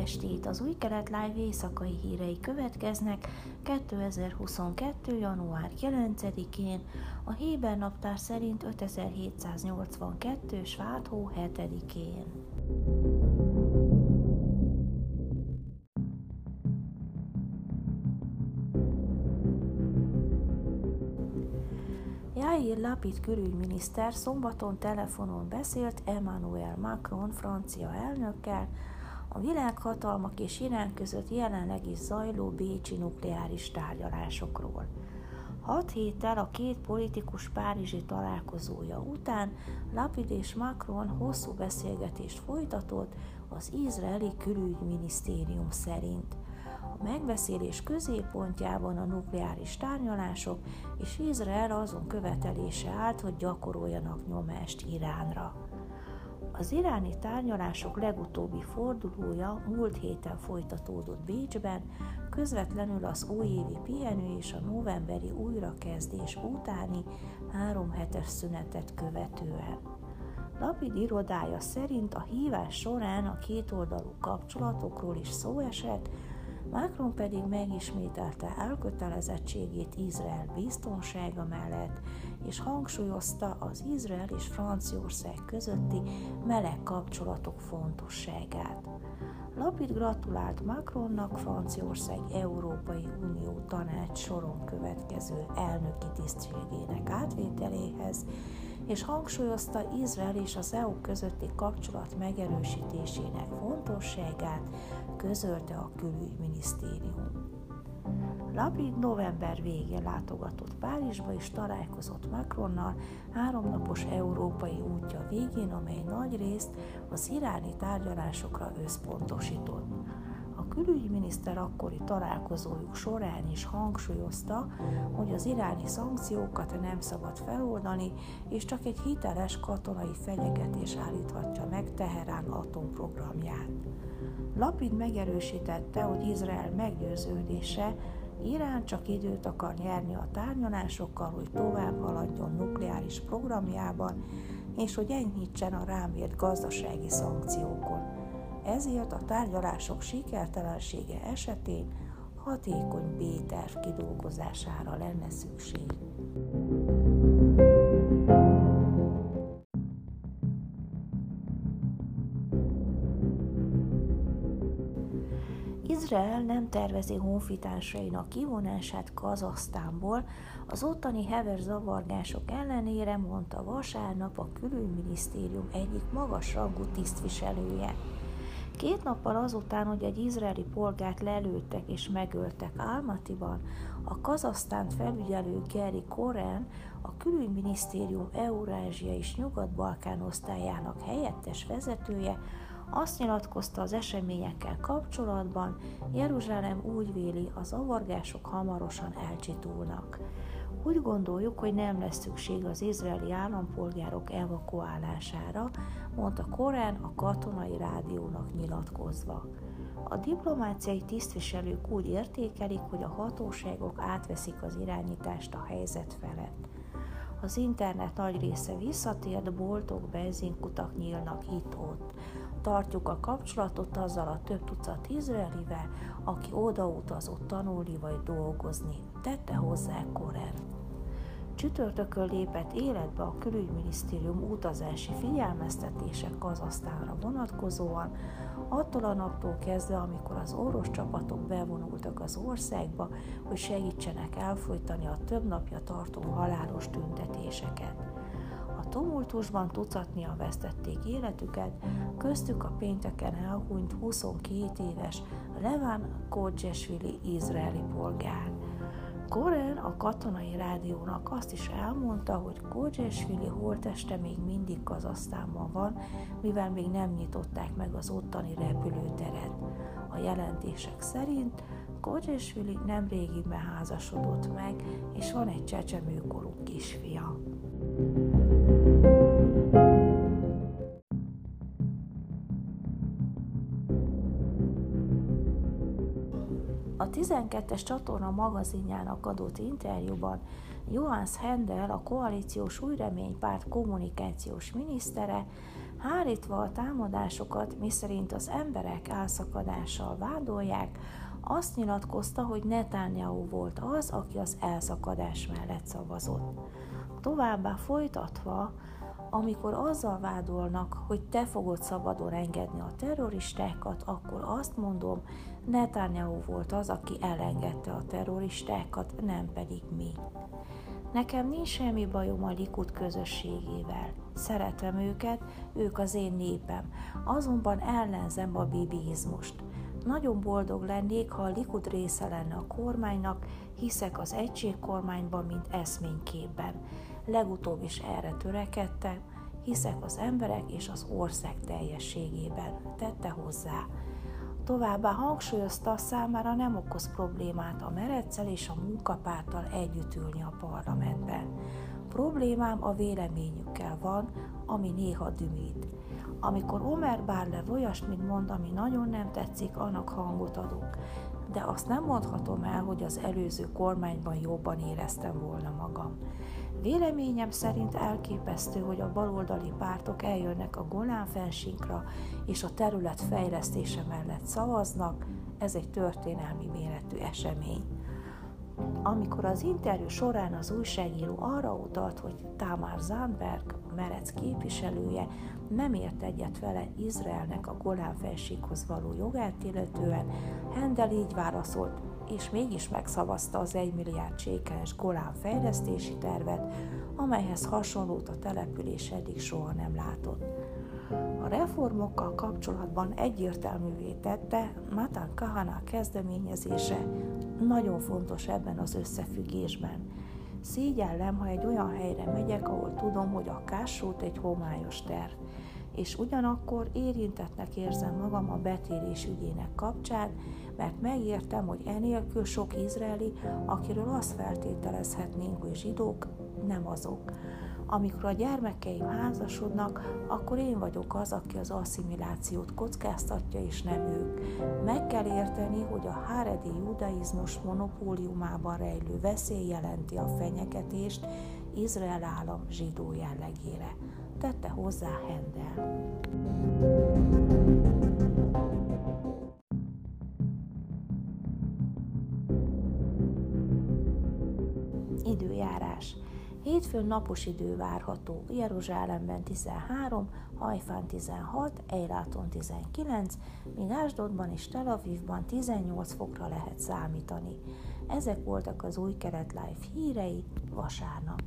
estét! Az új kelet live éjszakai hírei következnek 2022. január 9-én, a Héber naptár szerint 5782. svátó 7-én. Jair Lapid külügyminiszter szombaton telefonon beszélt Emmanuel Macron francia elnökkel, a világhatalmak és Irán között jelenleg is zajló bécsi nukleáris tárgyalásokról. Hat héttel a két politikus párizsi találkozója után Lapid és Macron hosszú beszélgetést folytatott az izraeli külügyminisztérium szerint. A megbeszélés középpontjában a nukleáris tárgyalások és Izrael azon követelése állt, hogy gyakoroljanak nyomást Iránra. Az iráni tárgyalások legutóbbi fordulója múlt héten folytatódott Bécsben, közvetlenül az újévi pihenő és a novemberi újrakezdés utáni három hetes szünetet követően. Lapid irodája szerint a hívás során a kétoldalú kapcsolatokról is szó esett, Macron pedig megismételte elkötelezettségét Izrael biztonsága mellett, és hangsúlyozta az Izrael és Franciaország közötti meleg kapcsolatok fontosságát. Lapid gratulált Macronnak Franciaország Európai Unió tanács soron következő elnöki tisztségének átvételéhez, és hangsúlyozta Izrael és az EU közötti kapcsolat megerősítésének fontosságát, közölte a külügyminisztérium. Lapid november végén látogatott Párizsba és találkozott Macronnal háromnapos európai útja végén, amely nagy részt az iráni tárgyalásokra összpontosított. A külügyminiszter akkori találkozójuk során is hangsúlyozta, hogy az iráni szankciókat nem szabad feloldani, és csak egy hiteles katonai fenyegetés állíthatja meg Teherán atomprogramját. Lapid megerősítette, hogy Izrael meggyőződése, Irán csak időt akar nyerni a tárgyalásokkal, hogy tovább haladjon nukleáris programjában, és hogy enyhítsen a rámért gazdasági szankciókon. Ezért a tárgyalások sikertelensége esetén hatékony B-terv kidolgozására lenne szükség. Izrael nem tervezi honfitársainak kivonását Kazasztánból, az ottani hever zavargások ellenére mondta vasárnap a külügyminisztérium egyik magasrangú tisztviselője. Két nappal azután, hogy egy izraeli polgárt lelőttek és megöltek Almatiban, a Kazasztánt felügyelő Geri Koren, a külügyminisztérium Eurázsia és Nyugat-Balkán osztályának helyettes vezetője azt nyilatkozta az eseményekkel kapcsolatban, Jeruzsálem úgy véli, az avargások hamarosan elcsitulnak. Úgy gondoljuk, hogy nem lesz szükség az izraeli állampolgárok evakuálására, mondta Korán a katonai rádiónak nyilatkozva. A diplomáciai tisztviselők úgy értékelik, hogy a hatóságok átveszik az irányítást a helyzet felett. Az internet nagy része visszatért, boltok, benzinkutak nyílnak itt-ott. Tartjuk a kapcsolatot azzal a több tucat izraelivel, aki odautazott tanulni vagy dolgozni, tette hozzá Koren. Csütörtökön lépett életbe a külügyminisztérium utazási figyelmeztetések Kazasztánra vonatkozóan, attól a naptól kezdve, amikor az orosz csapatok bevonultak az országba, hogy segítsenek elfolytani a több napja tartó halálos tüntetéseket. Tumultusban tucatnia vesztették életüket, köztük a pénteken elhunyt 22 éves Levan Kodzsesvili izraeli polgár. Koren a katonai rádiónak azt is elmondta, hogy Kodzsesvili holteste még mindig Kazasztánban van, mivel még nem nyitották meg az ottani repülőteret. A jelentések szerint Kodzsesvili nem régiben házasodott meg, és van egy csecsemőkorú kisfia. 12-es csatorna magazinjának adott interjúban Johannes Hendel, a koalíciós új reménypárt kommunikációs minisztere, hárítva a támadásokat, miszerint az emberek elszakadással vádolják, azt nyilatkozta, hogy Netanyahu volt az, aki az elszakadás mellett szavazott. Továbbá folytatva, amikor azzal vádolnak, hogy te fogod szabadon engedni a terroristákat, akkor azt mondom, Netanyahu volt az, aki elengedte a terroristákat, nem pedig mi. Nekem nincs semmi bajom a Likud közösségével. Szeretem őket, ők az én népem. Azonban ellenzem a bibizmust. Nagyon boldog lennék, ha a Likud része lenne a kormánynak, hiszek az egységkormányban, mint eszményképben. Legutóbb is erre törekedtem, hiszek az emberek és az ország teljességében, tette hozzá. Továbbá hangsúlyozta, számára nem okoz problémát a Mereccel és a munkapárttal együtt ülni a parlamentben. Problémám a véleményükkel van, ami néha dümít. Amikor Omer Bárlev olyasmit mond, ami nagyon nem tetszik, annak hangot adok. De azt nem mondhatom el, hogy az előző kormányban jobban éreztem volna magam. Véleményem szerint elképesztő, hogy a baloldali pártok eljönnek a Golán fensíkra és a terület fejlesztése mellett szavaznak, ez egy történelmi méretű esemény. Amikor az interjú során az újságíró arra utalt, hogy Tamar Zandberg, a Merec képviselője, nem ért egyet vele Izraelnek a Golán fensíkhoz való jogát illetően, Hendel így válaszolt, és mégis megszavazta az 1 milliárd csékeles Golán fejlesztési tervet, amelyhez hasonlót a település eddig soha nem látott. A reformokkal kapcsolatban egyértelművé tette Matan Kahana kezdeményezése, nagyon fontos ebben az összefüggésben. Szégyellem, ha egy olyan helyre megyek, ahol tudom, hogy a kársút egy homályos terv és ugyanakkor érintetnek érzem magam a betérés ügyének kapcsán, mert megértem, hogy enélkül sok izraeli, akiről azt feltételezhetnénk, hogy zsidók, nem azok. Amikor a gyermekeim házasodnak, akkor én vagyok az, aki az asszimilációt kockáztatja, és nem ők. Meg kell érteni, hogy a háredi judaizmus monopóliumában rejlő veszély jelenti a fenyegetést Izrael állam zsidó jellegére tette hozzá Hendel. Időjárás. Hétfőn napos idő várható, Jeruzsálemben 13, Hajfán 16, Eiláton 19, míg Ásdodban és Tel Avivban 18 fokra lehet számítani. Ezek voltak az új keret live hírei vasárnap.